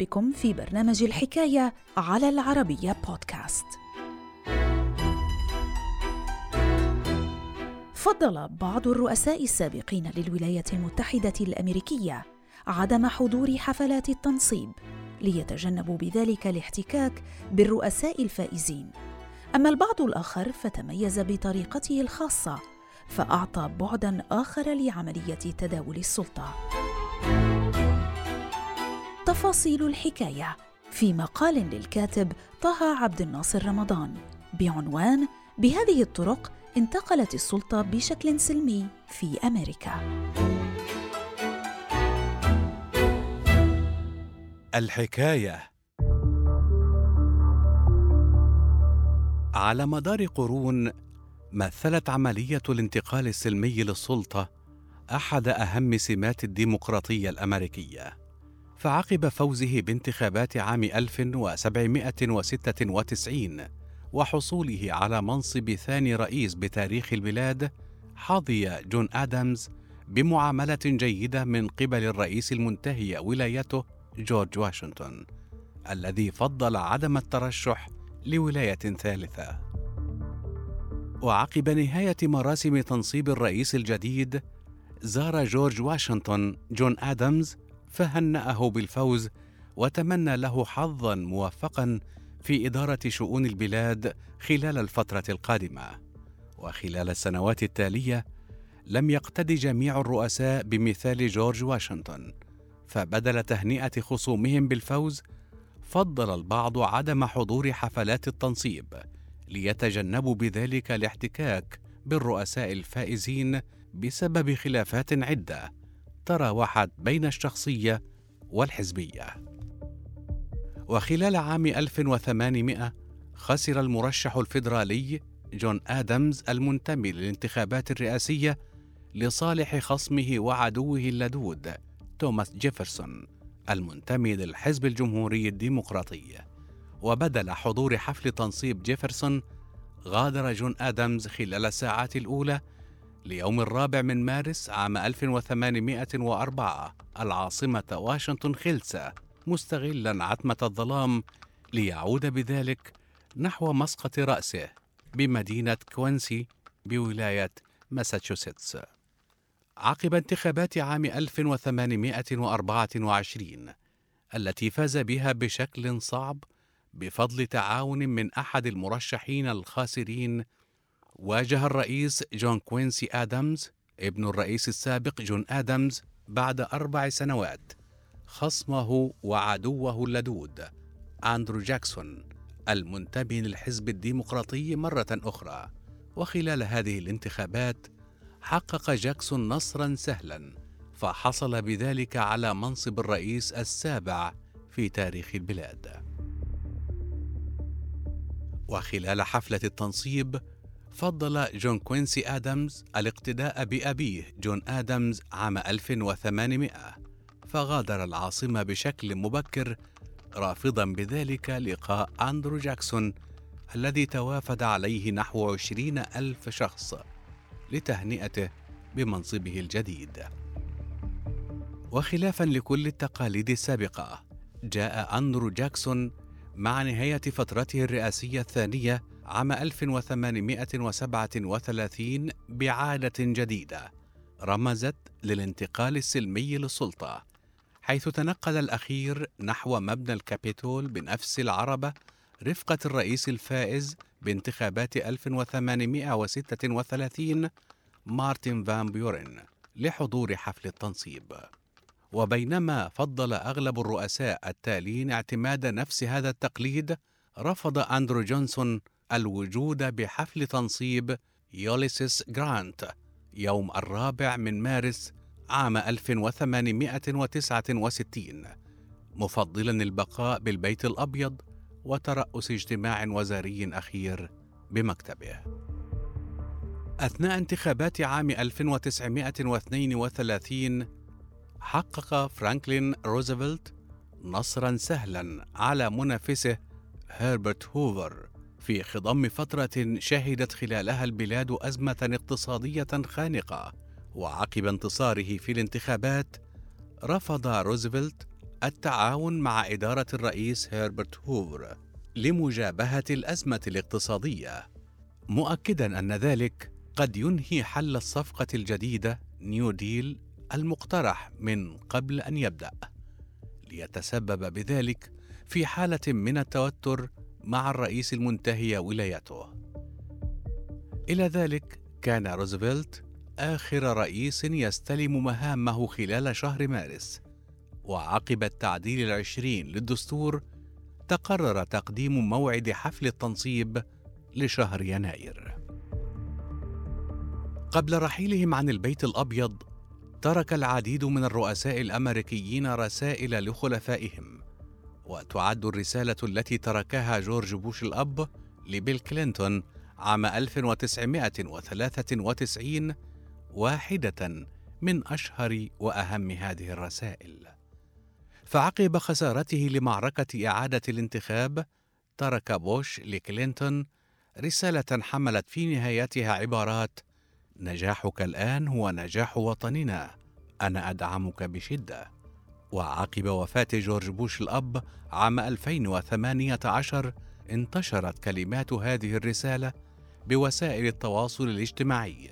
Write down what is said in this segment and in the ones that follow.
بكم في برنامج الحكاية على العربية بودكاست. فضل بعض الرؤساء السابقين للولايات المتحدة الأمريكية عدم حضور حفلات التنصيب ليتجنبوا بذلك الاحتكاك بالرؤساء الفائزين أما البعض الآخر فتميز بطريقته الخاصة فأعطى بعدا آخر لعملية تداول السلطة تفاصيل الحكاية في مقال للكاتب طه عبد الناصر رمضان. بعنوان بهذه الطرق انتقلت السلطة بشكل سلمي في أمريكا. الحكاية على مدار قرون مثلت عملية الانتقال السلمي للسلطة أحد أهم سمات الديمقراطية الأمريكية. فعقب فوزه بانتخابات عام 1796 وحصوله على منصب ثاني رئيس بتاريخ البلاد حظي جون ادمز بمعاملة جيدة من قبل الرئيس المنتهي ولايته جورج واشنطن الذي فضل عدم الترشح لولاية ثالثة. وعقب نهاية مراسم تنصيب الرئيس الجديد زار جورج واشنطن جون ادمز فهنأه بالفوز وتمنى له حظا موفقا في إدارة شؤون البلاد خلال الفترة القادمة. وخلال السنوات التالية لم يقتدي جميع الرؤساء بمثال جورج واشنطن، فبدل تهنئة خصومهم بالفوز، فضل البعض عدم حضور حفلات التنصيب ليتجنبوا بذلك الاحتكاك بالرؤساء الفائزين بسبب خلافات عدة تراوحت بين الشخصية والحزبية. وخلال عام 1800 خسر المرشح الفيدرالي جون آدمز المنتمي للانتخابات الرئاسية لصالح خصمه وعدوه اللدود توماس جيفرسون المنتمي للحزب الجمهوري الديمقراطي. وبدل حضور حفل تنصيب جيفرسون غادر جون آدمز خلال الساعات الأولى ليوم الرابع من مارس عام 1804 العاصمة واشنطن خلسة مستغلا عتمة الظلام ليعود بذلك نحو مسقط رأسه بمدينة كوينسي بولاية ماساتشوستس. عقب انتخابات عام 1824 التي فاز بها بشكل صعب بفضل تعاون من أحد المرشحين الخاسرين واجه الرئيس جون كوينسي آدمز ابن الرئيس السابق جون آدمز بعد أربع سنوات. خصمه وعدوه اللدود. أندرو جاكسون المنتمي للحزب الديمقراطي مرة أخرى. وخلال هذه الانتخابات حقق جاكسون نصرا سهلا فحصل بذلك على منصب الرئيس السابع في تاريخ البلاد. وخلال حفلة التنصيب فضل جون كوينسي آدمز الاقتداء بأبيه جون آدمز عام 1800 فغادر العاصمة بشكل مبكر رافضا بذلك لقاء أندرو جاكسون الذي توافد عليه نحو عشرين ألف شخص لتهنئته بمنصبه الجديد. وخلافا لكل التقاليد السابقة جاء أندرو جاكسون مع نهاية فترته الرئاسية الثانية عام 1837 بعادة جديدة رمزت للانتقال السلمي للسلطة حيث تنقل الأخير نحو مبنى الكابيتول بنفس العربة رفقة الرئيس الفائز بانتخابات 1836 مارتن فان بيورن لحضور حفل التنصيب. وبينما فضل أغلب الرؤساء التالين اعتماد نفس هذا التقليد رفض أندرو جونسون الوجود بحفل تنصيب يوليسيس جرانت يوم الرابع من مارس عام 1869 مفضلا البقاء بالبيت الأبيض وترأس اجتماع وزاري أخير بمكتبه. أثناء انتخابات عام 1932 حقق فرانكلين روزفلت نصرا سهلا على منافسه هربرت هوفر. في خضم فترة شهدت خلالها البلاد أزمة اقتصادية خانقة، وعقب انتصاره في الانتخابات، رفض روزفلت التعاون مع إدارة الرئيس هيربرت هوفر لمجابهة الأزمة الاقتصادية، مؤكدا أن ذلك قد ينهي حل الصفقة الجديدة New Deal المقترح من قبل أن يبدأ، ليتسبب بذلك في حالة من التوتر مع الرئيس المنتهي ولايته. إلى ذلك كان روزفلت آخر رئيس يستلم مهامه خلال شهر مارس وعقب التعديل العشرين للدستور تقرر تقديم موعد حفل التنصيب لشهر يناير قبل رحيلهم عن البيت الأبيض ترك العديد من الرؤساء الأمريكيين رسائل لخلفائهم وتعد الرسالة التي تركها جورج بوش الأب لبيل كلينتون عام 1993 واحدة من أشهر وأهم هذه الرسائل. فعقب خسارته لمعركة إعادة الانتخاب، ترك بوش لكلينتون رسالة حملت في نهايتها عبارات: نجاحك الآن هو نجاح وطننا، أنا أدعمك بشدة. وعقب وفاة جورج بوش الأب عام 2018 انتشرت كلمات هذه الرسالة بوسائل التواصل الاجتماعي.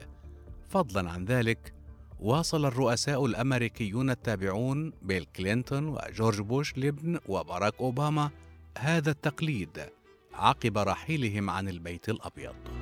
فضلا عن ذلك واصل الرؤساء الأمريكيون التابعون بيل كلينتون وجورج بوش لابن وباراك أوباما هذا التقليد عقب رحيلهم عن البيت الأبيض.